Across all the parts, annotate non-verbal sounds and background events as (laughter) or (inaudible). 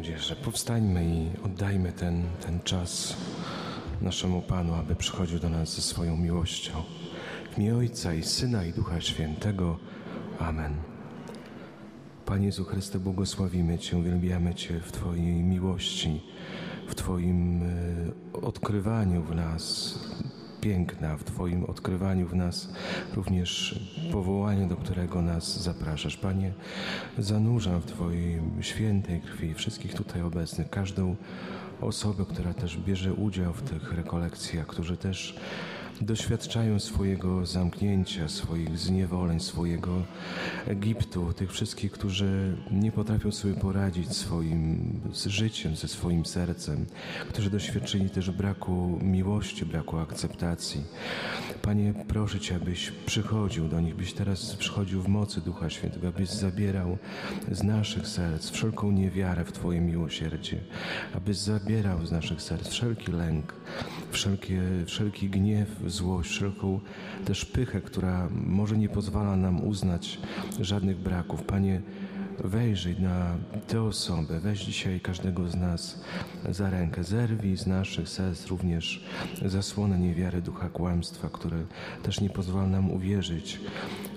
młodzieży. Powstańmy i oddajmy ten, ten czas naszemu Panu, aby przychodził do nas ze swoją miłością. W imię Ojca i Syna i Ducha Świętego. Amen. Panie Jezu Chryste, błogosławimy Cię, uwielbiamy Cię w Twojej miłości, w Twoim e, odkrywaniu w nas piękna, w Twoim odkrywaniu w nas również powołanie, do którego nas zapraszasz. Panie, zanurzam w Twojej świętej krwi wszystkich tutaj obecnych, każdą osobę, która też bierze udział w tych rekolekcjach, którzy też doświadczają swojego zamknięcia, swoich zniewoleń, swojego Egiptu, tych wszystkich, którzy nie potrafią sobie poradzić swoim z życiem, ze swoim sercem, którzy doświadczyli też braku miłości, braku akceptacji. Panie, proszę Cię, abyś przychodził do nich, byś teraz przychodził w mocy Ducha Świętego, abyś zabierał z naszych serc wszelką niewiarę w Twoje miłosierdzie, abyś zabierał z naszych serc wszelki lęk, wszelkie, wszelki gniew, złość, wszelką też pychę, która może nie pozwala nam uznać żadnych braków. Panie, wejrzyj na tę osobę, weź dzisiaj każdego z nas za rękę, zerwij z naszych serc również zasłonę niewiary ducha kłamstwa, które też nie pozwala nam uwierzyć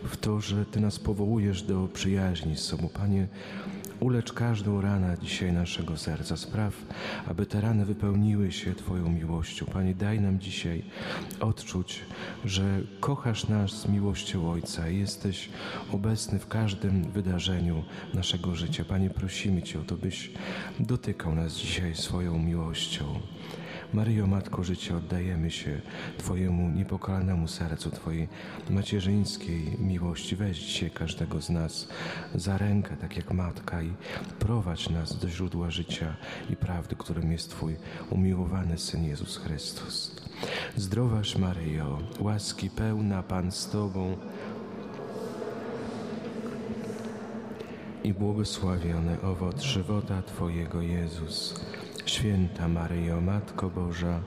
w to, że Ty nas powołujesz do przyjaźni z sobą. Panie, Ulecz każdą ranę dzisiaj naszego serca. Spraw, aby te rany wypełniły się Twoją miłością. Panie, daj nam dzisiaj odczuć, że kochasz nas z miłością Ojca i jesteś obecny w każdym wydarzeniu naszego życia. Panie, prosimy Cię o to, byś dotykał nas dzisiaj swoją miłością. Maryjo, Matko Życia, oddajemy się Twojemu niepokalanemu sercu, Twojej macierzyńskiej miłości. Weź dzisiaj każdego z nas za rękę, tak jak Matka i prowadź nas do źródła życia i prawdy, którym jest Twój umiłowany Syn Jezus Chrystus. Zdrowaś Maryjo, łaski pełna Pan z Tobą i błogosławiony owoc żywota Twojego Jezus. Święta Maryjo, Matko Boża,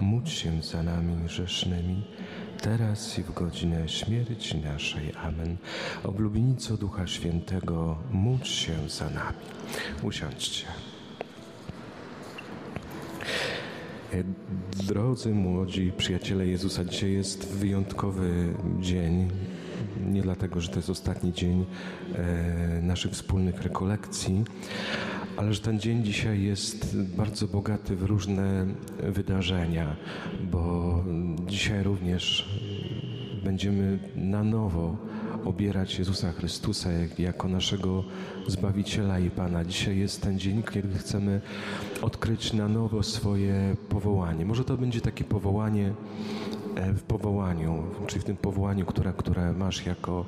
módl się za nami grzesznymi, teraz i w godzinę śmierci naszej. Amen. Oblubieniczo Ducha Świętego, módl się za nami. Usiądźcie. Drodzy młodzi przyjaciele Jezusa, dzisiaj jest wyjątkowy dzień. Nie dlatego, że to jest ostatni dzień e, naszych wspólnych rekolekcji, ale że ten dzień dzisiaj jest bardzo bogaty w różne wydarzenia, bo dzisiaj również będziemy na nowo obierać Jezusa Chrystusa jako naszego Zbawiciela i Pana. Dzisiaj jest ten dzień, kiedy chcemy odkryć na nowo swoje powołanie. Może to będzie takie powołanie w powołaniu, czyli w tym powołaniu, które, które masz jako,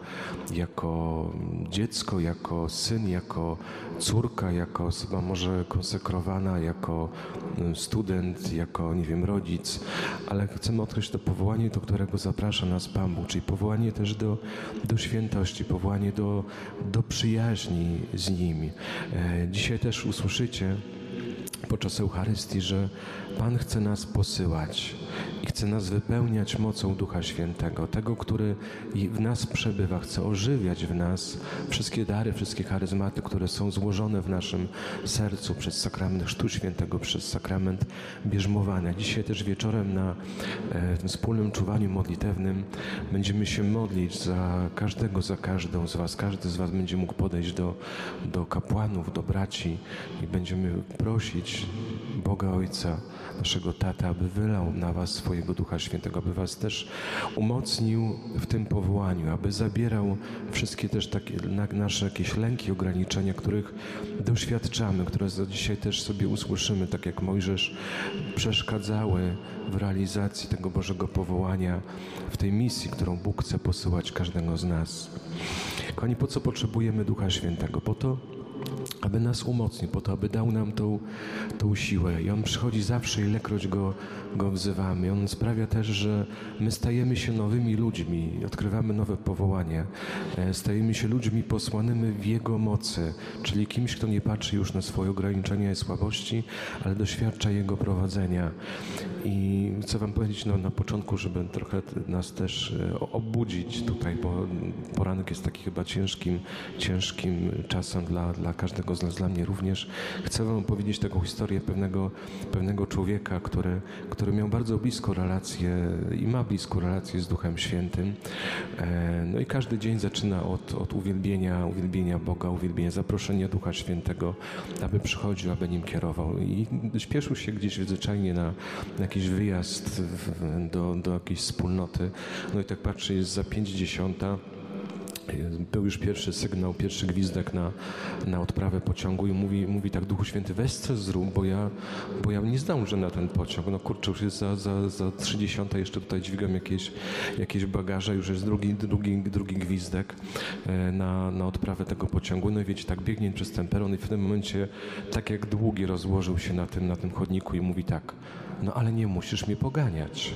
jako dziecko, jako syn, jako córka, jako osoba może konsekrowana, jako mm, student, jako, nie wiem, rodzic, ale chcemy odkryć to powołanie, do którego zaprasza nas Pan Bóg, czyli powołanie też do, do świętości, powołanie do, do przyjaźni z Nim. E, dzisiaj też usłyszycie, podczas Eucharystii, że Pan chce nas posyłać i chce nas wypełniać mocą Ducha Świętego, tego, który w nas przebywa, chce ożywiać w nas wszystkie dary, wszystkie charyzmaty, które są złożone w naszym sercu przez sakrament Chrztu Świętego, przez sakrament bierzmowania. Dzisiaj też wieczorem na e, wspólnym czuwaniu modlitewnym będziemy się modlić za każdego, za każdą z Was. Każdy z Was będzie mógł podejść do, do kapłanów, do braci i będziemy prosić Boga Ojca, naszego Tata, aby wylał na Was swojego Ducha Świętego, aby Was też umocnił w tym powołaniu, aby zabierał wszystkie też takie nasze jakieś lęki, ograniczenia, których doświadczamy, które dzisiaj też sobie usłyszymy, tak jak Mojżesz, przeszkadzały w realizacji tego Bożego powołania, w tej misji, którą Bóg chce posyłać każdego z nas. Kochani, po co potrzebujemy Ducha Świętego? Po to, aby nas umocnił, po to, aby dał nam tą, tą siłę. I On przychodzi zawsze, ilekroć go, go wzywamy. On sprawia też, że my stajemy się nowymi ludźmi, odkrywamy nowe powołanie, e, stajemy się ludźmi posłanymi w Jego mocy, czyli kimś, kto nie patrzy już na swoje ograniczenia i słabości, ale doświadcza Jego prowadzenia. I chcę Wam powiedzieć no, na początku, żeby trochę nas też e, obudzić tutaj, bo poranek jest taki chyba ciężkim, ciężkim czasem dla, dla dla każdego z nas, dla mnie również. Chcę Wam opowiedzieć taką historię pewnego, pewnego człowieka, który, który miał bardzo blisko relację i ma blisko relację z Duchem Świętym. E, no i każdy dzień zaczyna od, od uwielbienia, uwielbienia Boga, uwielbienia, zaproszenia Ducha Świętego, aby przychodził, aby nim kierował. I śpieszył się gdzieś zwyczajnie na, na jakiś wyjazd do, do jakiejś wspólnoty. No i tak patrzy, jest za pięćdziesiąta. Był już pierwszy sygnał, pierwszy gwizdek na, na odprawę pociągu i mówi, mówi tak, Duchu Święty, weź coś zrób, bo ja, bo ja nie zdążę na ten pociąg. No kurczę, już jest za, za, za 30, jeszcze tutaj dźwigam jakieś, jakieś bagaże, już jest drugi, drugi, drugi gwizdek e, na, na odprawę tego pociągu. No i wiecie, tak biegnie przez ten peron i w tym momencie tak jak długi rozłożył się na tym, na tym chodniku i mówi tak, no ale nie musisz mnie poganiać.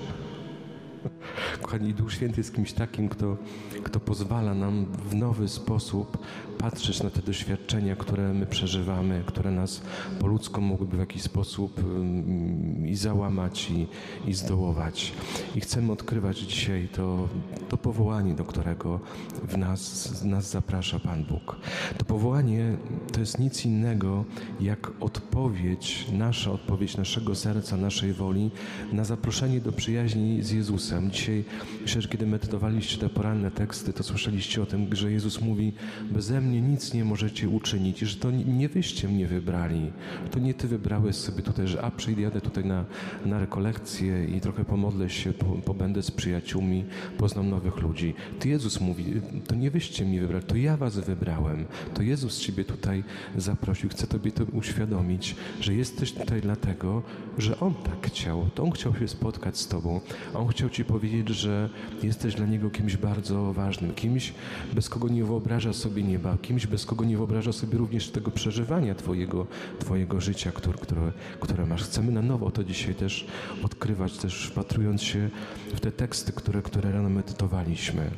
(laughs) Kochani, Duch Święty jest kimś takim, kto, kto pozwala nam w nowy sposób patrzeć na te doświadczenia, które my przeżywamy, które nas po ludzku mogłyby w jakiś sposób um, i załamać, i, i zdołować. I chcemy odkrywać dzisiaj to, to powołanie, do którego w nas, nas zaprasza Pan Bóg. To powołanie to jest nic innego jak odpowiedź, nasza odpowiedź naszego serca, naszej woli na zaproszenie do przyjaźni z Jezusem. Dzisiaj, myślę, że kiedy medytowaliście te poranne teksty, to słyszeliście o tym, że Jezus mówi, beze mnie nic nie możecie uczynić, że to nie wyście mnie wybrali, to nie ty wybrałeś sobie tutaj, że a przyjadę tutaj na, na rekolekcję i trochę pomodlę się, po, pobędę z przyjaciółmi, poznam nowych ludzi. Ty Jezus mówi, to nie wyście mnie wybrali, to ja was wybrałem, to Jezus ciebie tutaj zaprosił. Chcę tobie to uświadomić, że jesteś tutaj dlatego, że On tak chciał, to On chciał się spotkać z tobą, On chciał ci powiedzieć, że jesteś dla Niego kimś bardzo ważnym, kimś, bez kogo nie wyobraża sobie nieba, kimś, bez kogo nie wyobraża sobie również tego przeżywania Twojego, twojego życia, które, które, które masz. Chcemy na nowo to dzisiaj też odkrywać, też wpatrując się w te teksty, które, które rano medytowaliśmy.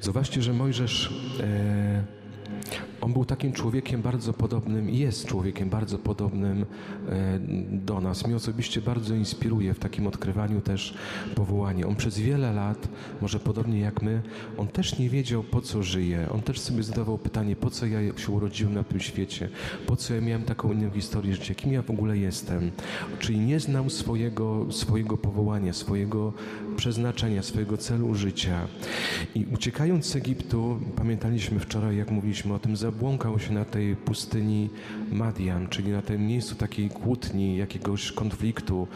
Zobaczcie, że Mojżesz. E, on był takim człowiekiem bardzo podobnym i jest człowiekiem bardzo podobnym e, do nas. Mnie osobiście bardzo inspiruje w takim odkrywaniu też powołania. On przez wiele lat, może podobnie jak my, on też nie wiedział po co żyje. On też sobie zadawał pytanie, po co ja się urodziłem na tym świecie, po co ja miałem taką inną historię życia, kim ja w ogóle jestem. Czyli nie znał swojego, swojego powołania, swojego przeznaczenia, swojego celu życia. I uciekając z Egiptu, pamiętaliśmy wczoraj, jak mówiliśmy o tym, zabłąkał się na tej pustyni Madian, czyli na tym miejscu takiej kłótni, jakiegoś konfliktu.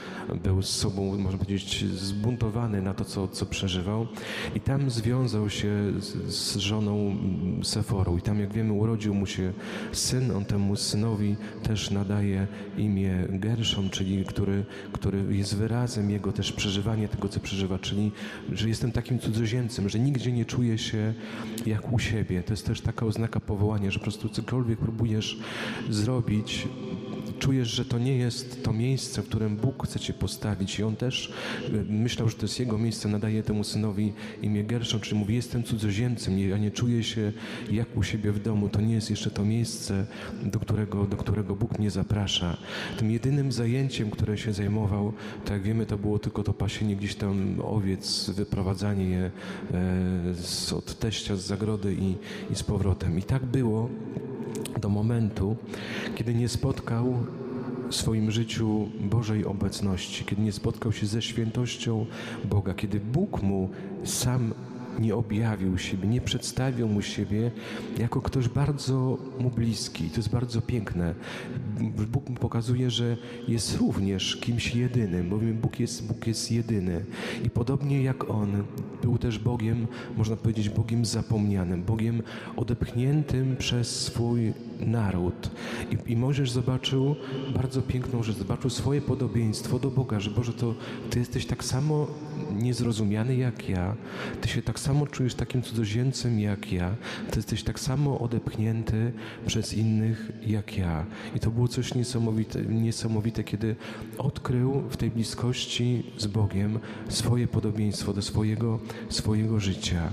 Był z sobą, można powiedzieć, zbuntowany na to, co, co przeżywał. I tam związał się z, z żoną Seforą. I tam, jak wiemy, urodził mu się syn. On temu synowi też nadaje imię Gershom, czyli który, który jest wyrazem jego też przeżywania tego, co przeżywa, czyli że jestem takim cudzoziemcem, że nigdzie nie czuję się jak u siebie. To jest też taka oznaka powołania, że po prostu cokolwiek próbujesz zrobić, czujesz, że to nie jest to miejsce, w którym Bóg chce Cię postawić. I on też e, myślał, że to jest jego miejsce, nadaje temu synowi imię Gerszon, czyli mówi, jestem cudzoziemcem, ja nie czuję się jak u siebie w domu. To nie jest jeszcze to miejsce, do którego, do którego Bóg mnie zaprasza. Tym jedynym zajęciem, które się zajmował, tak jak wiemy, to było tylko to pasienie gdzieś tam owiec, wyprowadzanie je e, z, od teścia z zagrody i, i z powrotem. I tak było do momentu, kiedy nie spotkał w swoim życiu Bożej obecności, kiedy nie spotkał się ze świętością Boga, kiedy Bóg mu sam nie objawił siebie, nie przedstawił mu siebie jako ktoś bardzo mu bliski. To jest bardzo piękne. Bóg mu pokazuje, że jest również kimś jedynym, bowiem Bóg jest, Bóg jest jedyny. I podobnie jak On był też Bogiem, można powiedzieć, Bogiem zapomnianym, Bogiem odepchniętym przez swój naród. I, I Mojżesz zobaczył bardzo piękną rzecz, zobaczył swoje podobieństwo do Boga, że Boże, to Ty jesteś tak samo niezrozumiany jak ja, Ty się tak samo czujesz takim cudzoziemcem jak ja, Ty jesteś tak samo odepchnięty przez innych jak ja. I to było coś niesamowite, niesamowite kiedy odkrył w tej bliskości z Bogiem swoje podobieństwo do swojego, swojego życia.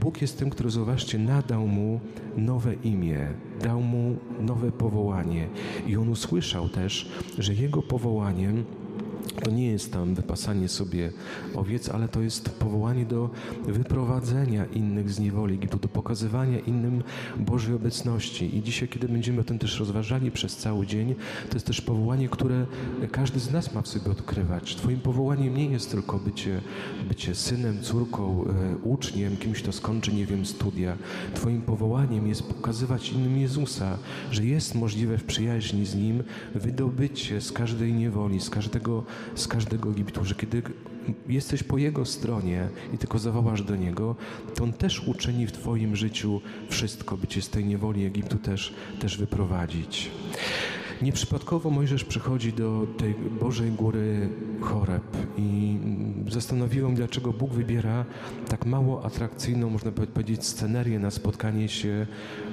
Bóg jest tym, który, zobaczcie, nadał mu nowe imię, dał mu nowe powołanie. I on usłyszał też, że jego powołaniem to nie jest tam wypasanie sobie owiec, ale to jest powołanie do wyprowadzenia innych z niewoli do pokazywania innym Bożej obecności. I dzisiaj, kiedy będziemy o tym też rozważali przez cały dzień, to jest też powołanie, które każdy z nas ma w sobie odkrywać. Twoim powołaniem nie jest tylko bycie, bycie synem, córką, e, uczniem, kimś, kto skończy, nie wiem, studia. Twoim powołaniem jest pokazywać innym Jezusa, że jest możliwe w przyjaźni z Nim wydobycie z każdej niewoli, z każdego z każdego Egiptu, że kiedy jesteś po Jego stronie i tylko zawołasz do Niego, to On też uczyni w Twoim życiu wszystko, by Cię z tej niewoli Egiptu też, też wyprowadzić. Nieprzypadkowo Mojżesz przychodzi do tej Bożej Góry Choreb i zastanowiłem, dlaczego Bóg wybiera tak mało atrakcyjną, można powiedzieć, scenerię na spotkanie się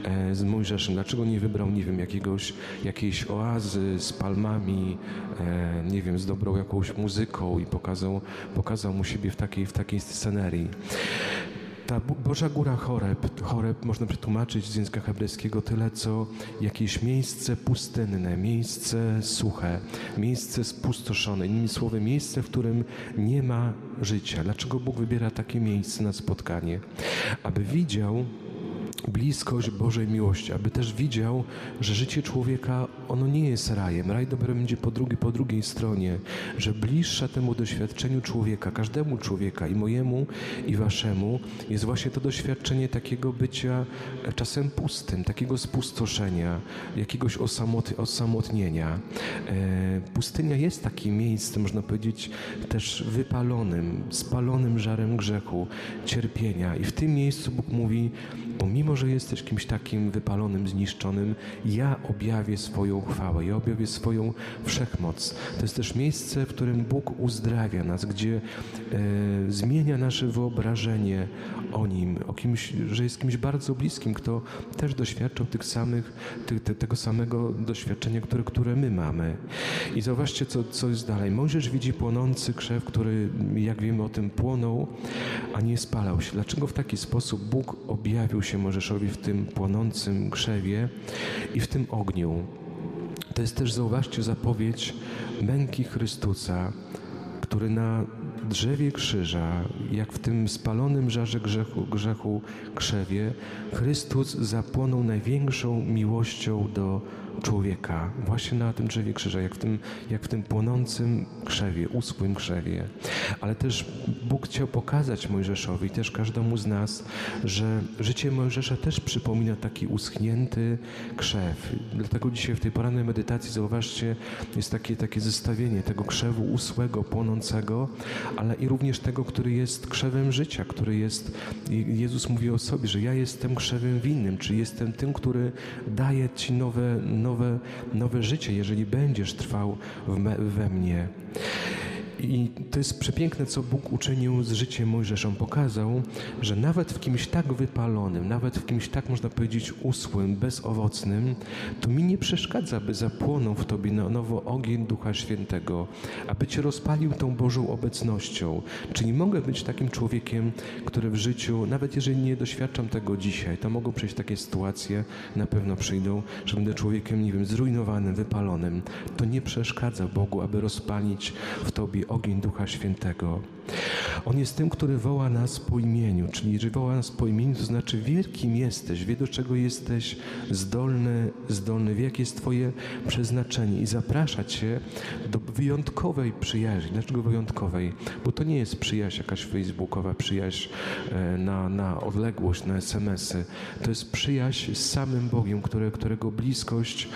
e, z Mojżeszem. Dlaczego nie wybrał, nie wiem, jakiegoś, jakiejś oazy z palmami, e, nie wiem, z dobrą jakąś muzyką i pokazał, pokazał mu siebie w takiej, w takiej scenerii. Ta Boża Góra Choreb, Choreb można przetłumaczyć z języka hebrajskiego tyle, co jakieś miejsce pustynne, miejsce suche, miejsce spustoszone, innymi słowy, miejsce, w którym nie ma życia. Dlaczego Bóg wybiera takie miejsce na spotkanie? Aby widział, bliskość Bożej miłości, aby też widział, że życie człowieka, ono nie jest rajem. Raj dopiero będzie po, drugiej, po drugiej stronie, że bliższa temu doświadczeniu człowieka, każdemu człowieka i mojemu i waszemu jest właśnie to doświadczenie takiego bycia e, czasem pustym, takiego spustoszenia, jakiegoś osamot, osamotnienia. E, pustynia jest takim miejscem, można powiedzieć, też wypalonym, spalonym żarem grzechu, cierpienia i w tym miejscu Bóg mówi, pomimo, że jesteś kimś takim wypalonym, zniszczonym, ja objawię swoją chwałę, ja objawię swoją wszechmoc. To jest też miejsce, w którym Bóg uzdrawia nas, gdzie e, zmienia nasze wyobrażenie o Nim, o kimś, że jest kimś bardzo bliskim, kto też doświadczał tych samych, ty, tego samego doświadczenia, które, które my mamy. I zobaczcie, co, co jest dalej. Mojżesz widzi płonący krzew, który, jak wiemy o tym, płonął, a nie spalał się. Dlaczego w taki sposób Bóg objawił się Mojżeszowi w tym płonącym krzewie i w tym ogniu? To jest też, zauważcie, zapowiedź męki Chrystusa, który na drzewie krzyża, jak w tym spalonym żarze grzechu, grzechu krzewie, Chrystus zapłonął największą miłością do człowieka właśnie na tym drzewie krzyża, jak w tym, jak w tym płonącym krzewie, uschłym krzewie. Ale też Bóg chciał pokazać Mojżeszowi, też każdemu z nas, że życie Mojżesza też przypomina taki uschnięty krzew. Dlatego dzisiaj w tej porannej medytacji, zauważcie, jest takie, takie zestawienie tego krzewu uschłego, płonącego, ale i również tego, który jest krzewem życia, który jest, Jezus mówi o sobie, że ja jestem krzewem winnym, czyli jestem tym, który daje Ci nowe, nowe, nowe życie, jeżeli będziesz trwał me, we mnie. I to jest przepiękne, co Bóg uczynił z życiem Mojżesza. pokazał, że nawet w kimś tak wypalonym, nawet w kimś tak, można powiedzieć, usłym, bezowocnym, to mi nie przeszkadza, by zapłonął w Tobie na nowo ogień Ducha Świętego, aby Cię rozpalił tą Bożą obecnością. Czyli mogę być takim człowiekiem, który w życiu, nawet jeżeli nie doświadczam tego dzisiaj, to mogą przyjść takie sytuacje, na pewno przyjdą, że będę człowiekiem, nie wiem, zrujnowanym, wypalonym. To nie przeszkadza Bogu, aby rozpalić w Tobie ogień Ducha Świętego. On jest tym, który woła nas po imieniu, czyli jeżeli woła nas po imieniu, to znaczy wie, kim jesteś, wie, do czego jesteś zdolny, zdolny, wie, jakie jest Twoje przeznaczenie i zaprasza Cię do wyjątkowej przyjaźni. Dlaczego wyjątkowej? Bo to nie jest przyjaźń jakaś facebookowa, przyjaźń e, na, na odległość, na SMS-y. To jest przyjaźń z samym Bogiem, które, którego bliskość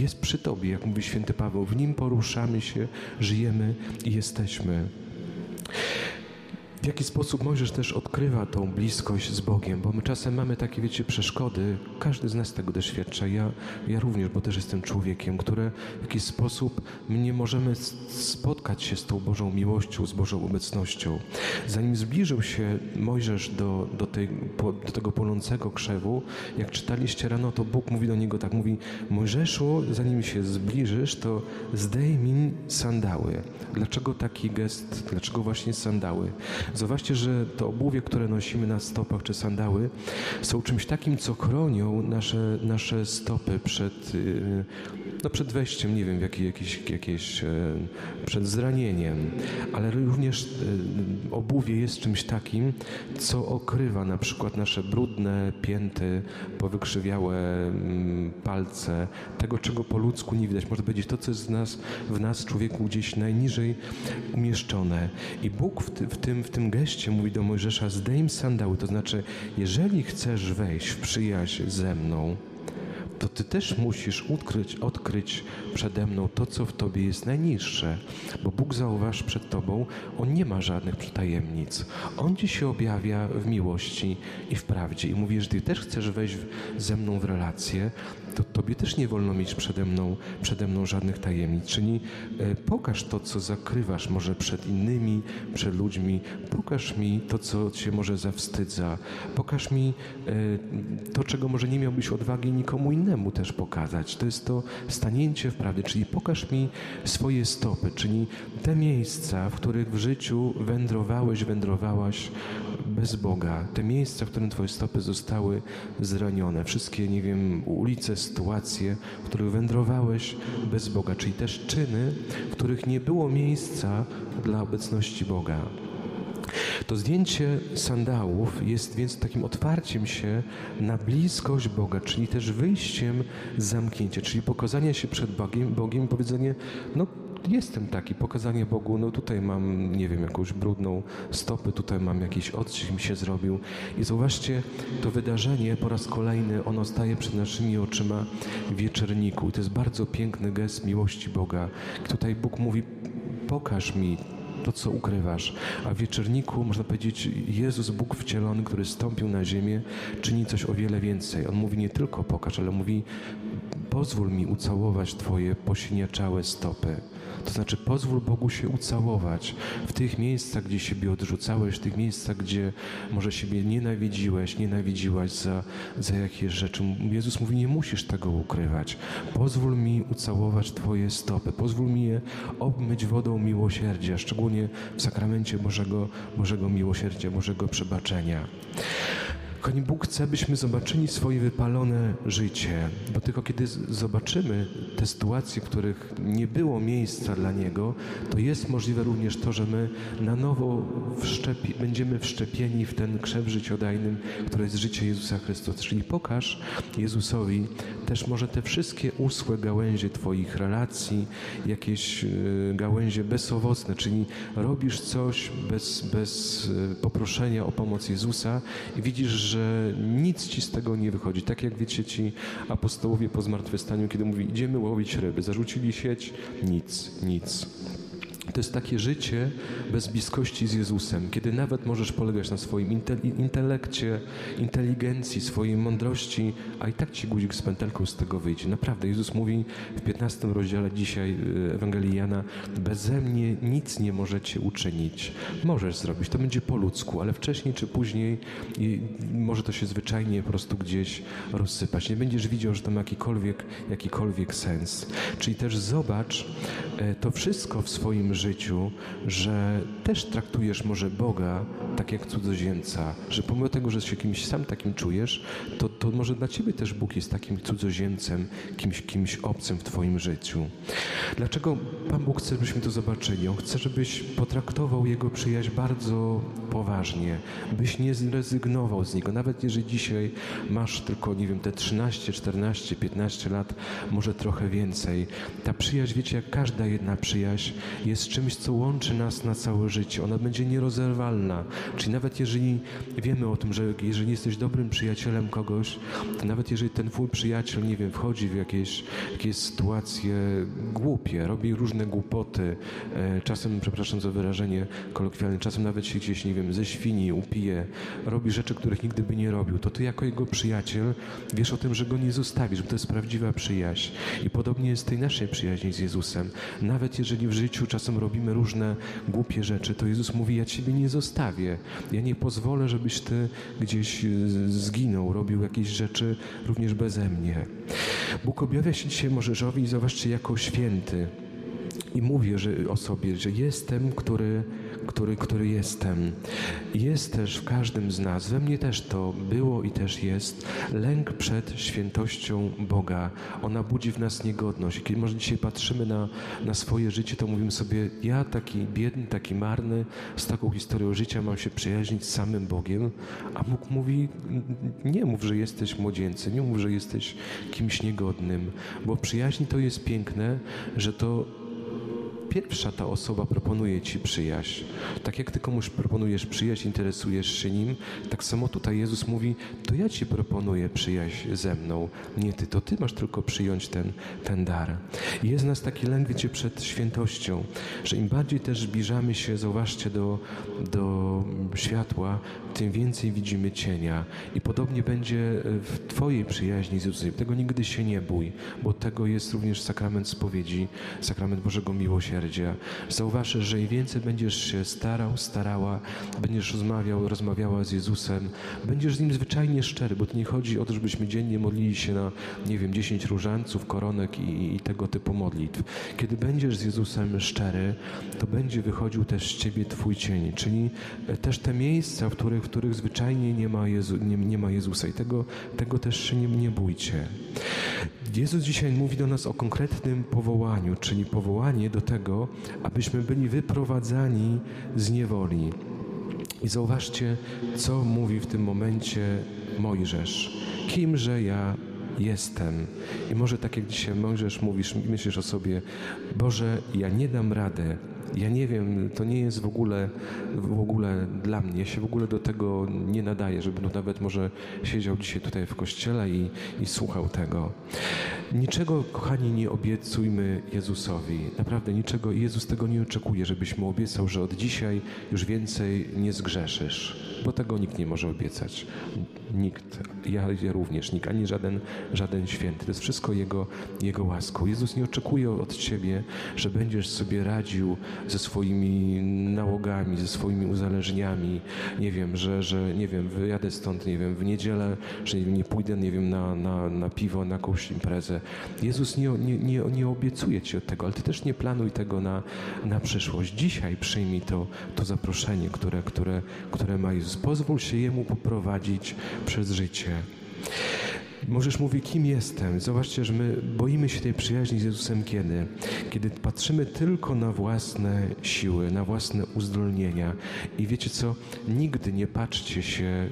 jest przy Tobie, jak mówi święty Paweł. W Nim poruszamy się, żyjemy i jesteśmy. W jaki sposób Mojżesz też odkrywa tą bliskość z Bogiem, bo my czasem mamy takie, wiecie, przeszkody, każdy z nas tego doświadcza, ja, ja również, bo też jestem człowiekiem, które w jakiś sposób nie możemy spotkać się z tą Bożą miłością, z Bożą obecnością. Zanim zbliżył się Mojżesz do, do, tej, do tego płonącego krzewu, jak czytaliście rano, to Bóg mówi do niego tak, mówi Mojżeszu, zanim się zbliżysz, to zdejmij sandały. Dlaczego taki gest, dlaczego właśnie sandały? Zobaczcie, że to obuwie, które nosimy na stopach czy sandały, są czymś takim, co chronią nasze, nasze stopy przed, y, no przed wejściem, nie wiem, jakie, jakieś, jakieś, przed zranieniem, ale również obuwie jest czymś takim, co okrywa na przykład nasze brudne pięty, powykrzywiałe mm, palce, tego, czego po ludzku nie widać. Można powiedzieć, to, co jest w nas, w nas człowieku gdzieś najniżej umieszczone. I Bóg w, ty, w, tym, w tym geście mówi do Mojżesza, zdejm sandały, to znaczy, jeżeli chcesz wejść w przyjaźń ze mną, to ty też musisz odkryć, odkryć przede mną to, co w tobie jest najniższe. Bo Bóg zauważ przed tobą, On nie ma żadnych tajemnic. On ci się objawia w miłości i w prawdzie. I mówi, że ty też chcesz wejść ze mną w relację, to tobie też nie wolno mieć przede mną, przede mną żadnych tajemnic. Czyli e, pokaż to, co zakrywasz może przed innymi, przed ludźmi. Pokaż mi to, co cię może zawstydza. Pokaż mi e, to, czego może nie miałbyś odwagi nikomu innemu też pokazać. To jest to stanięcie w prawdzie, czyli pokaż mi swoje stopy, czyli te miejsca, w których w życiu wędrowałeś, wędrowałaś bez Boga. Te miejsca, w którym twoje stopy zostały zranione. Wszystkie, nie wiem, ulice, sytuacje, w których wędrowałeś bez Boga, czyli też czyny, w których nie było miejsca dla obecności Boga. To zdjęcie sandałów jest więc takim otwarciem się na bliskość Boga, czyli też wyjściem z zamknięcia, czyli pokazanie się przed Bogiem, Bogiem i powiedzenie, no jestem taki, pokazanie Bogu, no tutaj mam, nie wiem, jakąś brudną stopę, tutaj mam jakiś odcisk mi się zrobił. I zauważcie, to wydarzenie po raz kolejny, ono staje przed naszymi oczyma w wieczerniku. I to jest bardzo piękny gest miłości Boga. Tutaj Bóg mówi, pokaż mi to, co ukrywasz. A w wieczorniku, można powiedzieć, Jezus, Bóg wcielony, który stąpił na ziemię, czyni coś o wiele więcej. On mówi nie tylko pokaż, ale mówi pozwól mi ucałować Twoje posiniaczałe stopy. To znaczy pozwól Bogu się ucałować w tych miejscach, gdzie siebie odrzucałeś, w tych miejscach, gdzie może siebie nienawidziłeś, nienawidziłaś za, za jakieś rzeczy. Jezus mówi, nie musisz tego ukrywać. Pozwól mi ucałować Twoje stopy, pozwól mi je obmyć wodą miłosierdzia, szczególnie w sakramencie Bożego, Bożego miłosierdzia, Bożego przebaczenia. Kochani, Bóg chce, byśmy zobaczyli swoje wypalone życie, bo tylko kiedy zobaczymy te sytuacje, w których nie było miejsca dla Niego, to jest możliwe również to, że my na nowo wszczepi, będziemy wszczepieni w ten krzew życiodajnym, który jest życie Jezusa Chrystusa. Czyli pokaż Jezusowi też może te wszystkie usłe gałęzie Twoich relacji, jakieś y, gałęzie bezowocne, czyli robisz coś bez, bez y, poproszenia o pomoc Jezusa i widzisz, że że nic ci z tego nie wychodzi. Tak jak wiecie ci apostołowie po zmartwychwstaniu, kiedy mówi idziemy łowić ryby, zarzucili sieć, nic, nic. To jest takie życie bez bliskości z Jezusem, kiedy nawet możesz polegać na swoim intelekcie, inteligencji, swojej mądrości, a i tak ci guzik z pętelką z tego wyjdzie. Naprawdę, Jezus mówi w 15 rozdziale dzisiaj y, Ewangelii Jana, beze mnie nic nie możecie uczynić. Możesz zrobić, to będzie po ludzku, ale wcześniej czy później może to się zwyczajnie po prostu gdzieś rozsypać. Nie będziesz widział, że to ma jakikolwiek, jakikolwiek sens. Czyli też zobacz e, to wszystko w swoim życiu, że też traktujesz może Boga tak jak cudzoziemca, że pomimo tego, że się kimś sam takim czujesz, to, to może dla ciebie też Bóg jest takim cudzoziemcem, kimś, kimś obcym w twoim życiu. Dlaczego Pan Bóg chce, żebyśmy to zobaczyli? On chce, żebyś potraktował Jego przyjaźń bardzo poważnie, byś nie zrezygnował z Niego. Nawet jeżeli dzisiaj masz tylko, nie wiem, te 13, 14, 15 lat, może trochę więcej. Ta przyjaźń, wiecie, jak każda jedna przyjaźń jest jest czymś, co łączy nas na całe życie. Ona będzie nierozerwalna. Czyli nawet jeżeli wiemy o tym, że jeżeli jesteś dobrym przyjacielem kogoś, to nawet jeżeli ten twój przyjaciel, nie wiem, wchodzi w jakieś, jakieś sytuacje głupie, robi różne głupoty, e, czasem, przepraszam za wyrażenie kolokwialne, czasem nawet się gdzieś, nie wiem, ze świni upije, robi rzeczy, których nigdy by nie robił, to ty jako jego przyjaciel wiesz o tym, że go nie zostawisz, bo to jest prawdziwa przyjaźń. I podobnie jest tej naszej przyjaźni z Jezusem. Nawet jeżeli w życiu czasem czasem robimy różne głupie rzeczy, to Jezus mówi: Ja ciebie nie zostawię. Ja nie pozwolę, żebyś ty gdzieś e, zginął, robił jakieś rzeczy również beze mnie. Bóg objawia się dzisiaj Możeszowi, zobaczcie, jako święty i mówię że, o sobie, że jestem, który, który, który jestem. Jest też w każdym z nas, we mnie też to było i też jest, lęk przed świętością Boga. Ona budzi w nas niegodność. Kiedy może dzisiaj patrzymy na, na swoje życie, to mówimy sobie, ja taki biedny, taki marny, z taką historią życia mam się przyjaźnić z samym Bogiem, a Bóg mówi, nie mów, że jesteś młodzieńcem, nie mów, że jesteś kimś niegodnym, bo przyjaźni to jest piękne, że to pierwsza ta osoba proponuje ci przyjaźń. Tak jak ty komuś proponujesz przyjaźń, interesujesz się nim, tak samo tutaj Jezus mówi, to ja ci proponuję przyjaźń ze mną, nie ty, to ty masz tylko przyjąć ten, ten dar. Jest nas taki lęk, wiecie, przed świętością, że im bardziej też zbliżamy się, zauważcie, do, do światła, tym więcej widzimy cienia. I podobnie będzie w Twojej przyjaźni z Jezusem. Tego nigdy się nie bój, bo tego jest również sakrament spowiedzi, sakrament Bożego Miłosierdzia miłosierdzia. Zauważysz, że im więcej będziesz się starał, starała, będziesz rozmawiał, rozmawiała z Jezusem, będziesz z Nim zwyczajnie szczery, bo to nie chodzi o to, żebyśmy dziennie modlili się na, nie wiem, dziesięć różańców, koronek i, i tego typu modlitw. Kiedy będziesz z Jezusem szczery, to będzie wychodził też z Ciebie Twój cień, czyli e, też te miejsca, w których, w których zwyczajnie nie ma, Jezu, nie, nie ma Jezusa i tego, tego też się nie, nie bójcie. Jezus dzisiaj mówi do nas o konkretnym powołaniu, czyli powołanie do tego, abyśmy byli wyprowadzani z niewoli. I zauważcie, co mówi w tym momencie Mojżesz. Kimże ja jestem. I może tak jak dzisiaj Mojżesz mówisz, myślisz o sobie, Boże, ja nie dam radę, ja nie wiem, to nie jest w ogóle, w ogóle dla mnie. Ja się w ogóle do tego nie nadaję, żeby no nawet może siedział dzisiaj tutaj w kościele i, i słuchał tego. Niczego, kochani, nie obiecujmy Jezusowi. Naprawdę niczego. Jezus tego nie oczekuje, żebyśmy obiecał, że od dzisiaj już więcej nie zgrzeszysz, bo tego nikt nie może obiecać. Nikt, ja, ja również, nikt, ani żaden, żaden święty. To jest wszystko Jego, Jego łaską. Jezus nie oczekuje od Ciebie, że będziesz sobie radził ze swoimi nałogami, ze swoimi uzależniami. Nie wiem, że, że nie wiem, wyjadę stąd, nie wiem, w niedzielę, że nie, pójdę, nie wiem, na, na, na piwo, na jakąś imprezę. Jezus nie, nie, nie, nie obiecuje Ci od tego, ale Ty też nie planuj tego na, na przyszłość. Dzisiaj przyjmij to, to zaproszenie, które, które, które ma Jezus. Pozwól się Jemu poprowadzić przez życie. Możesz mówić, kim jestem. Zobaczcie, że my boimy się tej przyjaźni z Jezusem kiedy? Kiedy patrzymy tylko na własne siły, na własne uzdolnienia. I wiecie co? Nigdy nie patrzcie się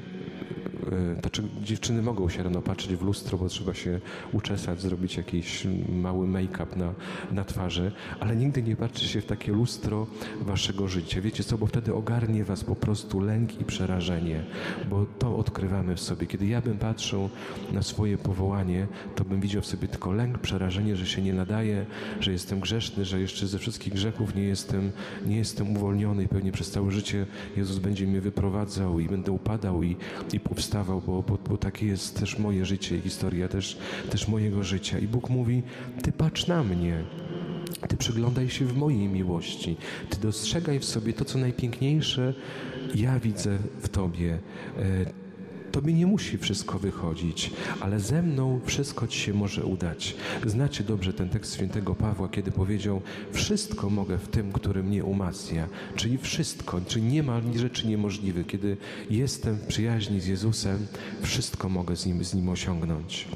znaczy dziewczyny mogą się rano patrzeć w lustro, bo trzeba się uczesać, zrobić jakiś mały make-up na, na twarzy, ale nigdy nie patrzy się w takie lustro waszego życia. Wiecie co, bo wtedy ogarnie was po prostu lęk i przerażenie, bo to odkrywamy w sobie. Kiedy ja bym patrzył na swoje powołanie, to bym widział w sobie tylko lęk, przerażenie, że się nie nadaje, że jestem grzeszny, że jeszcze ze wszystkich grzechów nie jestem, nie jestem uwolniony i pewnie przez całe życie Jezus będzie mnie wyprowadzał i będę upadał i, i bo, bo, bo takie jest też moje życie, historia też, też mojego życia. I Bóg mówi, ty patrz na mnie, ty przyglądaj się w mojej miłości, ty dostrzegaj w sobie to, co najpiękniejsze ja widzę w tobie. Tobie nie musi wszystko wychodzić, ale ze mną wszystko Ci się może udać. Znacie dobrze ten tekst świętego Pawła, kiedy powiedział: Wszystko mogę w tym, który mnie umacnia. Czyli wszystko, czyli nie ma rzeczy niemożliwych. Kiedy jestem w przyjaźni z Jezusem, wszystko mogę z nim, z nim osiągnąć.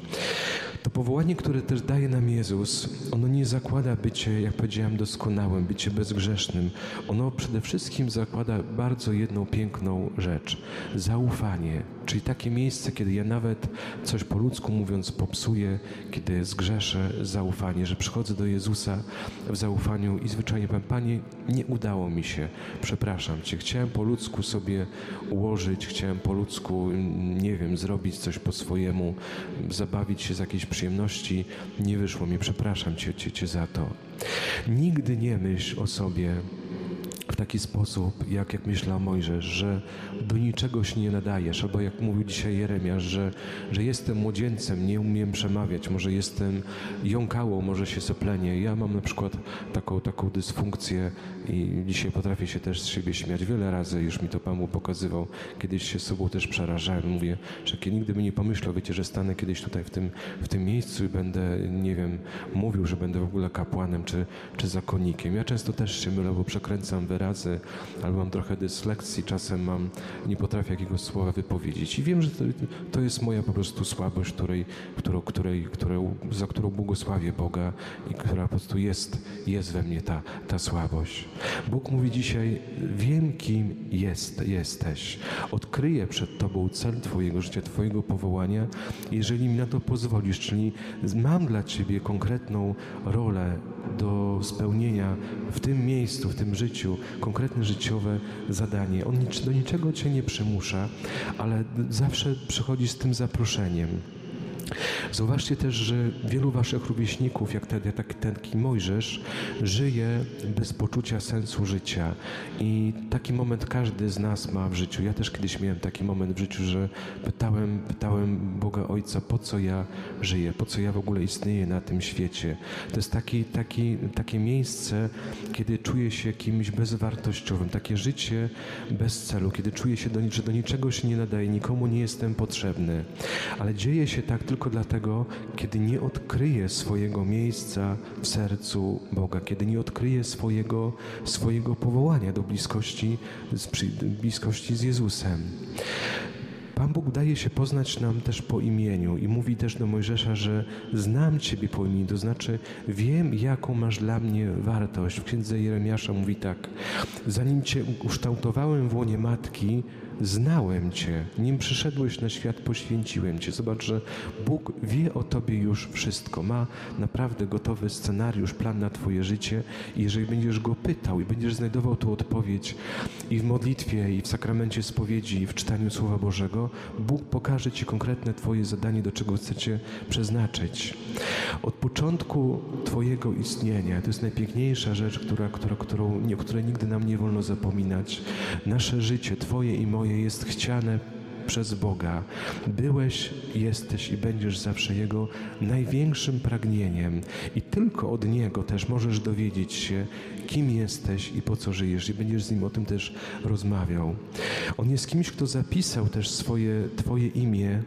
To powołanie, które też daje nam Jezus, ono nie zakłada bycie, jak powiedziałem, doskonałym, bycie bezgrzesznym. Ono przede wszystkim zakłada bardzo jedną piękną rzecz zaufanie. Czyli takie miejsce, kiedy ja nawet coś po ludzku mówiąc popsuję, kiedy zgrzeszę zaufanie, że przychodzę do Jezusa w zaufaniu i zwyczajnie powiem, Panie, nie udało mi się, przepraszam Cię, chciałem po ludzku sobie ułożyć, chciałem po ludzku, nie wiem, zrobić coś po swojemu, zabawić się z jakiejś przyjemności, nie wyszło mi, przepraszam Cię, cię, cię za to. Nigdy nie myśl o sobie, w taki sposób, jak, jak myślał Mojżesz, że do niczego się nie nadajesz, albo jak mówił dzisiaj Jeremiasz, że, że jestem młodzieńcem, nie umiem przemawiać, może jestem jąkałą, może się soplenie. Ja mam na przykład taką, taką dysfunkcję i dzisiaj potrafię się też z siebie śmiać. Wiele razy już mi to Pan pokazywał. Kiedyś się sobą też przerażałem. Mówię, że nigdy by nie pomyślał, wiecie, że stanę kiedyś tutaj w tym, w tym miejscu i będę, nie wiem, mówił, że będę w ogóle kapłanem czy, czy zakonnikiem. Ja często też się mylę, bo przekręcam wyrazy, albo mam trochę dyslekcji, czasem mam, nie potrafię jakiegoś słowa wypowiedzieć. I wiem, że to, to jest moja po prostu słabość, której, którą, której, którą, za którą błogosławię Boga i która po prostu jest, jest we mnie ta, ta słabość. Bóg mówi dzisiaj, wiem kim jest, jesteś. Odkryję przed Tobą cel Twojego życia, Twojego powołania, jeżeli mi na to pozwolisz, czyli mam dla Ciebie konkretną rolę do spełnienia w tym miejscu, w tym życiu, konkretne życiowe zadanie. On do niczego Cię nie przymusza, ale zawsze przychodzi z tym zaproszeniem. Zauważcie też, że wielu waszych rówieśników, jak ten, tak, taki Mojżesz, żyje bez poczucia sensu życia. I taki moment każdy z nas ma w życiu. Ja też kiedyś miałem taki moment w życiu, że pytałem, pytałem Boga Ojca, po co ja żyję, po co ja w ogóle istnieję na tym świecie. To jest taki, taki, takie miejsce, kiedy czuję się kimś bezwartościowym, takie życie bez celu, kiedy czuję się, do, że do niczego się nie nadaje, nikomu nie jestem potrzebny. Ale dzieje się tak tylko tylko kiedy nie odkryje swojego miejsca w sercu Boga, kiedy nie odkryje swojego, swojego powołania do bliskości z, bliskości z Jezusem. Pan Bóg daje się poznać nam też po imieniu i mówi też do Mojżesza, że znam Ciebie po imieniu, to znaczy wiem, jaką masz dla mnie wartość. W księdze Jeremiasza mówi tak: Zanim Cię ukształtowałem w łonie matki, znałem Cię, nim przyszedłeś na świat, poświęciłem Cię. Zobacz, że Bóg wie o Tobie już wszystko. Ma naprawdę gotowy scenariusz, plan na Twoje życie i jeżeli będziesz Go pytał i będziesz znajdował tu odpowiedź i w modlitwie, i w sakramencie spowiedzi, i w czytaniu Słowa Bożego, Bóg pokaże Ci konkretne Twoje zadanie, do czego chcecie przeznaczyć. Od początku Twojego istnienia, to jest najpiękniejsza rzecz, która, która, którą, nie, o której nigdy nam nie wolno zapominać. Nasze życie, Twoje i moje, Twoje jest chciane przez Boga. Byłeś, jesteś i będziesz zawsze Jego największym pragnieniem, i tylko od Niego też możesz dowiedzieć się, kim jesteś i po co żyjesz, i będziesz z Nim o tym też rozmawiał. On jest kimś, kto zapisał też swoje, Twoje imię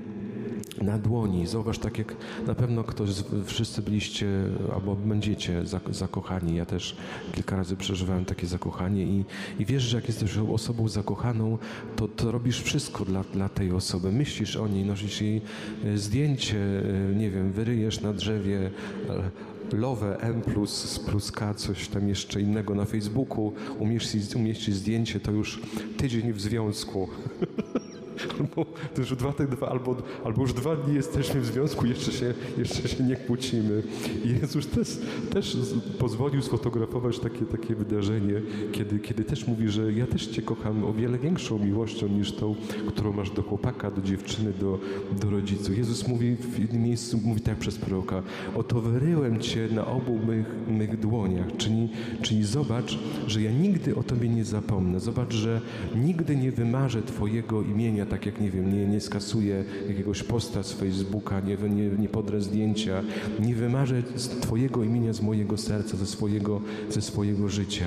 na dłoni. Zauważ, tak jak na pewno ktoś, wszyscy byliście albo będziecie zakochani. Ja też kilka razy przeżywałem takie zakochanie i, i wiesz, że jak jesteś osobą zakochaną, to, to robisz wszystko dla, dla tej osoby. Myślisz o niej, nosisz jej e, zdjęcie, e, nie wiem, wyryjesz na drzewie e, Love M plus, plus K, coś tam jeszcze innego na Facebooku, umieścić, umieścić zdjęcie, to już tydzień w związku. (laughs) albo to już dwa, dwa, albo, albo już dwa dni jesteśmy w związku, jeszcze się, jeszcze się nie kłócimy. I Jezus też, też pozwolił sfotografować takie, takie wydarzenie, kiedy, kiedy też mówi, że ja też Cię kocham o wiele większą miłością niż tą, którą masz do chłopaka, do dziewczyny, do, do rodziców. Jezus mówi w innym miejscu, mówi tak przez proroka, oto wyryłem Cię na obu mych, mych dłoniach, czyli, czyli zobacz, że ja nigdy o Tobie nie zapomnę. Zobacz, że nigdy nie wymarzę Twojego imienia tak jak nie wiem, nie, nie skasuję jakiegoś posta z Facebooka, nie, nie, nie podrę zdjęcia, nie wymarzę Twojego imienia z mojego serca, ze swojego, ze swojego życia.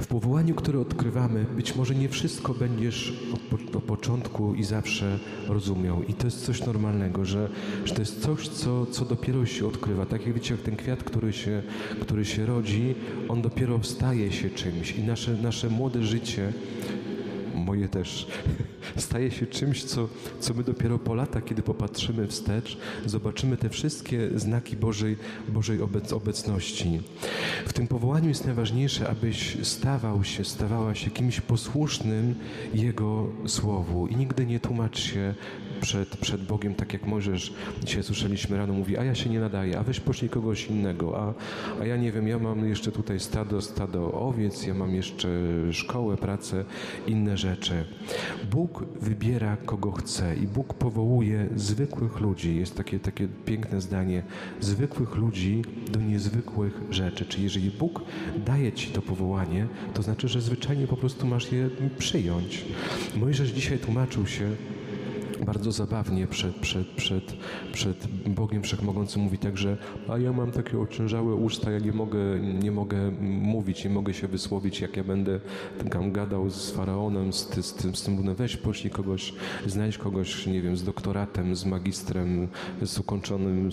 W powołaniu, które odkrywamy, być może nie wszystko będziesz od, od, początku i zawsze rozumiał. I to jest coś normalnego, że, że to jest coś, co, co dopiero się odkrywa. Tak jak wiecie, jak ten kwiat, który się, który się rodzi, on dopiero staje się czymś. I nasze, nasze młode życie moje też, (laughs) staje się czymś, co, co my dopiero po latach, kiedy popatrzymy wstecz, zobaczymy te wszystkie znaki Bożej, Bożej obec, obecności. W tym powołaniu jest najważniejsze, abyś stawał się, stawała się kimś posłusznym Jego Słowu i nigdy nie tłumacz się przed, przed Bogiem, tak jak Mojżesz dzisiaj słyszeliśmy rano, mówi, a ja się nie nadaję, a weź poślij kogoś innego, a, a ja nie wiem, ja mam jeszcze tutaj stado, stado owiec, ja mam jeszcze szkołę, pracę, inne rzeczy. Bóg wybiera kogo chce i Bóg powołuje zwykłych ludzi. Jest takie, takie piękne zdanie, zwykłych ludzi do niezwykłych rzeczy. Czyli jeżeli Bóg daje ci to powołanie, to znaczy, że zwyczajnie po prostu masz je przyjąć. Mojżesz dzisiaj tłumaczył się bardzo zabawnie przed, przed, przed, przed Bogiem Wszechmogącym mówi tak, że a ja mam takie ociężałe usta, ja nie mogę, nie mogę mówić, nie mogę się wysłowić, jak ja będę tam gadał z Faraonem, z, z, tym, z tym weź poślij kogoś, znajdź kogoś, nie wiem, z doktoratem, z magistrem, z ukończonym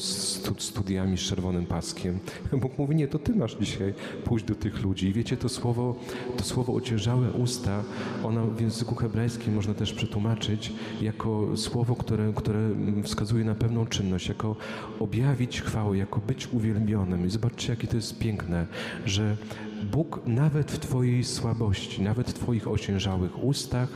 studiami z czerwonym paskiem. (laughs) Bóg mówi, nie, to ty masz dzisiaj pójść do tych ludzi. I wiecie, to słowo, to słowo ociężałe usta, ona w języku hebrajskim można też przetłumaczyć jako słowo, które, które wskazuje na pewną czynność, jako objawić chwałę, jako być uwielbionym. I zobaczcie, jakie to jest piękne, że Bóg nawet w Twojej słabości, nawet w Twoich ociężałych ustach,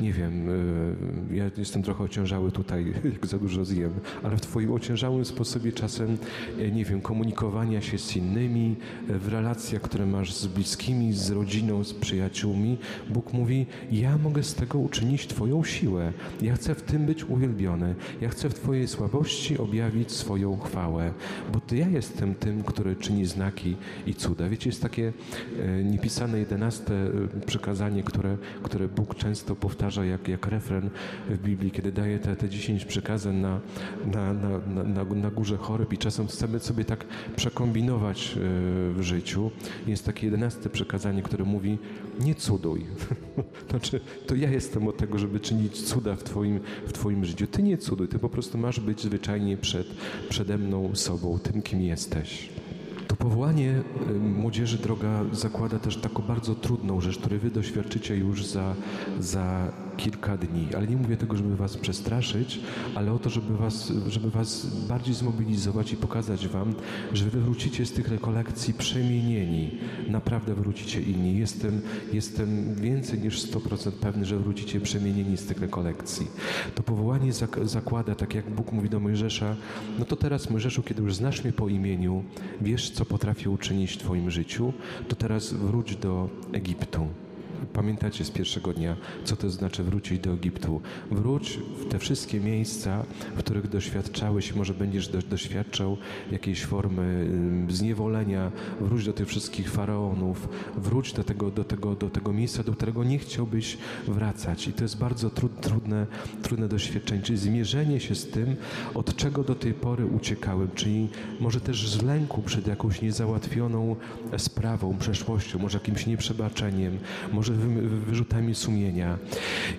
nie wiem, y, ja jestem trochę ociężały tutaj, (laughs) jak za dużo zjem, ale w Twoim ociężałym sposobie czasem, y, nie wiem, komunikowania się z innymi, y, w relacjach, które masz z bliskimi, z rodziną, z przyjaciółmi, Bóg mówi, ja mogę z tego uczynić Twoją siłę. Ja chcę w tym być uwielbiony. Ja chcę w Twojej słabości objawić swoją chwałę, bo to ja jestem tym, który czyni znaki i cuda. Wiecie, jest takie E, niepisane jedenaste e, przykazanie, które, które Bóg często powtarza jak, jak refren w Biblii, kiedy daje te, te dziesięć przykazań na, na, na, na, na górze chorób i czasem chcemy sobie tak przekombinować e, w życiu. Jest takie jedenaste przykazanie, które mówi nie cuduj. (laughs) Znaczy, to ja jestem od tego, żeby czynić cuda w twoim, w twoim życiu. Ty nie cuduj, ty po prostu masz być zwyczajnie przed, przede mną sobą, tym kim jesteś. Powołanie y, Młodzieży Droga zakłada też taką bardzo trudną rzecz, której wy doświadczycie już za, za kilka dni. Ale nie mówię tego, żeby was przestraszyć, ale o to, żeby was, żeby was bardziej zmobilizować i pokazać wam, że wy wrócicie z tych rekolekcji przemienieni. Naprawdę wrócicie inni. Jestem, jestem więcej niż 100% pewny, że wrócicie przemienieni z tych rekolekcji. To powołanie zak zakłada, tak jak Bóg mówi do Mojżesza, no to teraz Mojżeszu, kiedy już znasz mnie po imieniu, wiesz, co potrafię uczynić w twoim życiu, to teraz wróć do Egiptu. Pamiętacie z pierwszego dnia, co to znaczy wrócić do Egiptu. Wróć w te wszystkie miejsca, w których doświadczałeś, może będziesz doświadczał jakiejś formy zniewolenia. Wróć do tych wszystkich faraonów. Wróć do tego, do tego, do tego miejsca, do którego nie chciałbyś wracać. I to jest bardzo trudne, trudne doświadczenie, czyli zmierzenie się z tym, od czego do tej pory uciekałem, czyli może też z lęku przed jakąś niezałatwioną sprawą, przeszłością, może jakimś nieprzebaczeniem, może wyrzutami sumienia.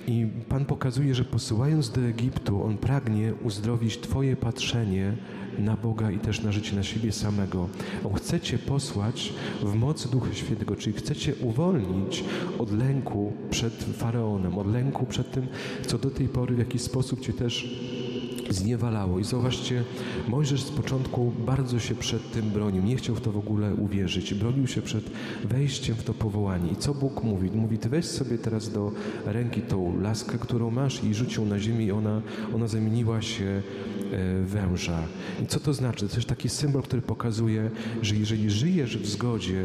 I Pan pokazuje, że posyłając do Egiptu, On pragnie uzdrowić Twoje patrzenie na Boga i też na życie, na siebie samego. On chce Cię posłać w mocy Ducha Świętego, czyli chce Cię uwolnić od lęku przed Faraonem, od lęku przed tym, co do tej pory w jakiś sposób Cię też zniewalało. I zauważcie, Mojżesz z początku bardzo się przed tym bronił, nie chciał w to w ogóle uwierzyć. Bronił się przed wejściem w to powołanie. I co Bóg mówi? Mówi, ty weź sobie teraz do ręki tą laskę, którą masz i rzuć ją na ziemię i ona, ona zamieniła się e, węża. I co to znaczy? To jest taki symbol, który pokazuje, że jeżeli żyjesz w zgodzie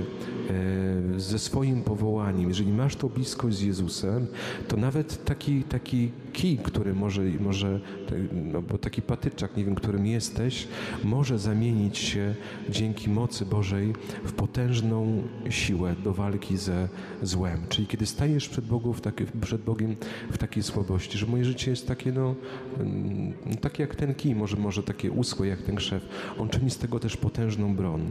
e, ze swoim powołaniem, jeżeli masz to bliskość z Jezusem, to nawet taki, taki kij, który może, może no bo taki patyczak, nie wiem, którym jesteś, może zamienić się dzięki mocy Bożej w potężną siłę do walki ze złem. Czyli kiedy stajesz przed, Bogu w taki, przed Bogiem w takiej słabości, że moje życie jest takie, no, mm, takie jak ten kij, może, może takie uschłe jak ten krzew. On czyni z tego też potężną broń.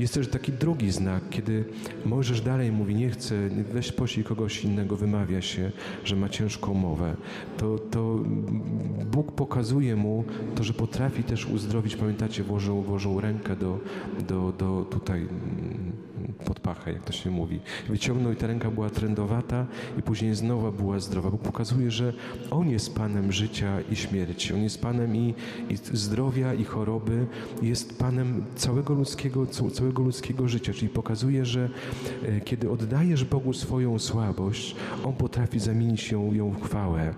Jest też taki drugi znak, kiedy Mojżesz dalej mówi, nie chce, weź poślij kogoś innego, wymawia się, że ma ciężką mowę. To, to Bóg pokazuje mu to, że potrafi też uzdrowić. Pamiętacie, włożył, włożył rękę do, do, do tutaj mm, pod pachę, jak to się mówi. Wyciągnął i ta ręka była trędowata i później znowu była zdrowa. Bóg pokazuje, że On jest Panem życia i śmierci. On jest Panem i, i zdrowia i choroby. Jest Panem całego ludzkiego, całego ludzkiego życia. Czyli pokazuje, że e, kiedy oddajesz Bogu swoją słabość, On potrafi zamienić ją, ją w chwałę.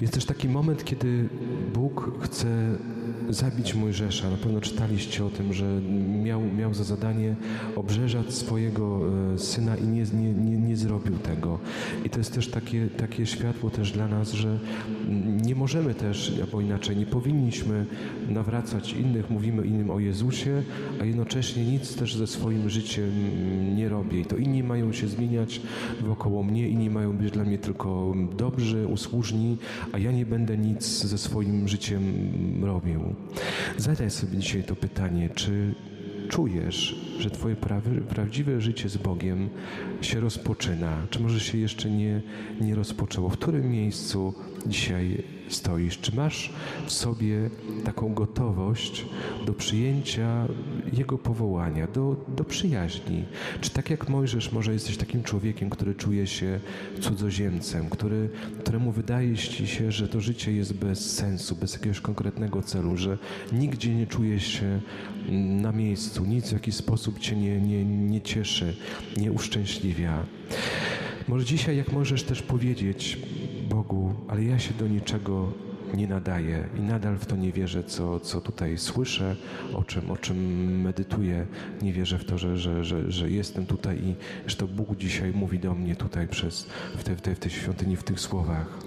Jest też taki moment, kiedy Bóg chce zabić Mojżesza. Na pewno czytaliście o tym, że miał, miał za zadanie obrzeżać swojego e, syna i nie, nie, nie, nie zrobił tego. I to jest też takie, takie światło też dla nas, że nie możemy też, albo inaczej, nie powinniśmy nawracać innych, mówimy innym o Jezusie, a jednocześnie nic też ze swoim życiem nie robię. I to inni mają się zmieniać wokoło mnie, inni mają być dla mnie tylko dobrzy, usłużni, a ja nie będę nic ze swoim życiem robił. Zadaj sobie dzisiaj to pytanie, czy czujesz, że Twoje prawdziwe życie z Bogiem się rozpoczyna? Czy może się jeszcze nie, nie rozpoczęło? W którym miejscu dzisiaj stoisz? Czy masz w sobie taką gotowość do przyjęcia Jego powołania, do, do przyjaźni? Czy tak jak Mojżesz, może jesteś takim człowiekiem, który czuje się cudzoziemcem, który, któremu wydaje ci się, że to życie jest bez sensu, bez jakiegoś konkretnego celu, że nigdzie nie czujesz się na miejscu, nic w jakiś sposób cię nie, nie, nie cieszy, nie uszczęśliwia. Może dzisiaj, jak możesz też powiedzieć ale ja się do niczego nie nadaję i nadal w to nie wierzę, co, co tutaj słyszę, o czym, o czym medytuję. Nie wierzę w to, że, że, że, że jestem tutaj i że to Bóg dzisiaj mówi do mnie tutaj przez, w, te, w, te, w tej świątyni, w tych słowach.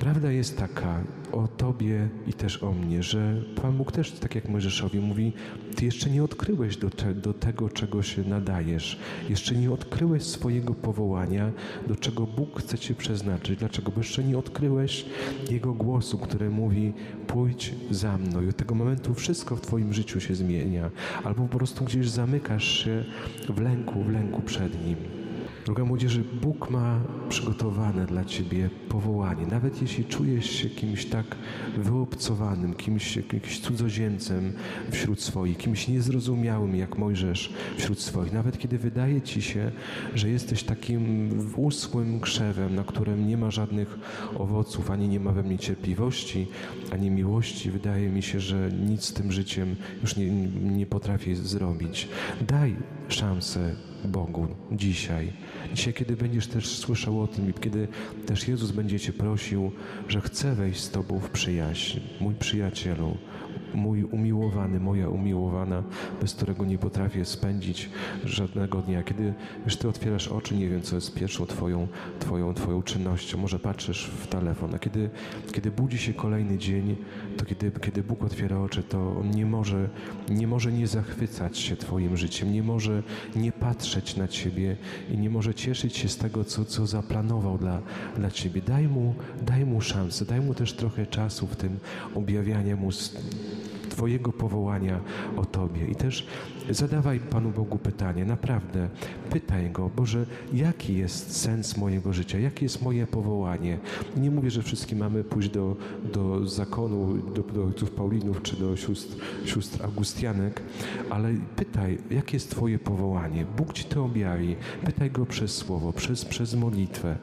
Prawda jest taka o Tobie i też o mnie, że Pan Bóg też, tak jak Mojżeszowi mówi, Ty jeszcze nie odkryłeś do, te, do tego, czego się nadajesz. Jeszcze nie odkryłeś swojego powołania, do czego Bóg chce Cię przeznaczyć. Dlaczego? Bo jeszcze nie odkryłeś Jego głosu, który mówi pójdź za mną. I od tego momentu wszystko w Twoim życiu się zmienia. Albo po prostu gdzieś zamykasz się w lęku, w lęku przed Nim. Droga młodzieży, Bóg ma przygotowane dla Ciebie powołanie. Nawet jeśli czujesz się kimś tak wyobcowanym, kimś, jakimś cudzoziemcem wśród swoich, kimś niezrozumiałym jak Mojżesz wśród swoich, nawet kiedy wydaje Ci się, że jesteś takim uschłym krzewem, na którym nie ma żadnych owoców, ani nie ma we mnie cierpliwości, ani miłości, wydaje mi się, że nic z tym życiem już nie, nie potrafię zrobić. Daj szansę Bogu dzisiaj. Dzisiaj, kiedy będziesz też słyszał o tym i kiedy też Jezus będzie Cię prosił, że chce wejść z Tobą w przyjaźń, mój przyjacielu, mój umiłowany, moja umiłowana, bez którego nie potrafię spędzić żadnego dnia. Kiedy już Ty otwierasz oczy, nie wiem, co jest pierwszą Twoją, twoją, twoją czynnością, może patrzysz w telefon, a kiedy, kiedy budzi się kolejny dzień, to kiedy, kiedy Bóg otwiera oczy, to On nie może, nie może nie zachwycać się Twoim życiem, nie może nie patrzeć na Ciebie i nie może cieszyć się z tego, co, co zaplanował dla, dla Ciebie. Daj Mu, daj Mu szansę, daj Mu też trochę czasu w tym objawianiu Mu Twojego powołania o Tobie. I też zadawaj Panu Bogu pytanie, naprawdę, pytaj Go, Boże, jaki jest sens mojego życia, jakie jest moje powołanie. Nie mówię, że wszyscy mamy pójść do, do zakonu, do, do ojców Paulinów czy do sióstr, sióstr Augustianek, ale pytaj, jakie jest Twoje powołanie. Bóg Ci to objawi. Pytaj Go przez słowo, przez, przez modlitwę.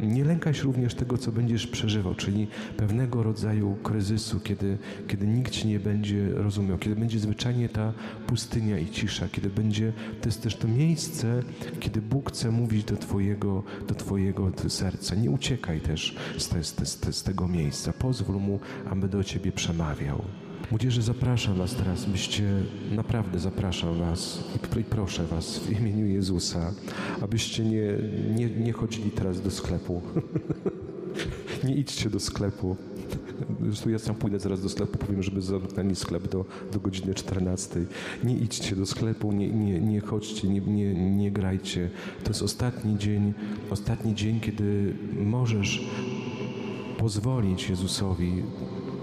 E, nie lękaj się również tego, co będziesz przeżywał, czyli pewnego rodzaju kryzysu, kiedy, kiedy nikt Ci nie będzie rozumiał, kiedy będzie zwyczajnie ta pustynia i cisza, kiedy będzie, to jest też to miejsce, kiedy Bóg chce mówić do Twojego, do twojego serca. Nie uciekaj też z, te, z, te, z tego miejsca. Pozwól Mu, aby do Ciebie przemawiał. Młodzieży, zapraszam Was teraz, byście, naprawdę zapraszam Was i proszę Was w imieniu Jezusa, abyście nie, nie, nie chodzili teraz do sklepu. (laughs) nie idźcie do sklepu. Zresztą ja sam pójdę zaraz do sklepu, powiem, żeby zamknęli sklep do, do godziny 14. Nie idźcie do sklepu, nie, nie, nie chodźcie, nie, nie, nie grajcie. To jest ostatni dzień, ostatni dzień, kiedy możesz pozwolić Jezusowi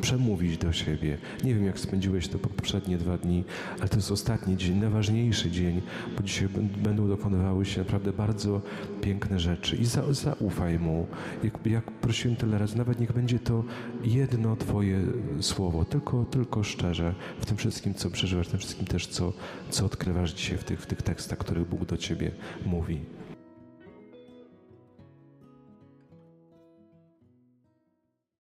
przemówić do siebie. Nie wiem, jak spędziłeś to poprzednie dwa dni, ale to jest ostatni dzień, najważniejszy dzień, bo dzisiaj będą dokonywały się naprawdę bardzo piękne rzeczy. I za, zaufaj Mu. Jak, jak prosiłem tyle razy, nawet niech będzie to jedno Twoje słowo, tylko, tylko szczerze w tym wszystkim, co przeżywasz, w tym wszystkim też, co, co odkrywasz dzisiaj w tych, w tych tekstach, których Bóg do Ciebie mówi.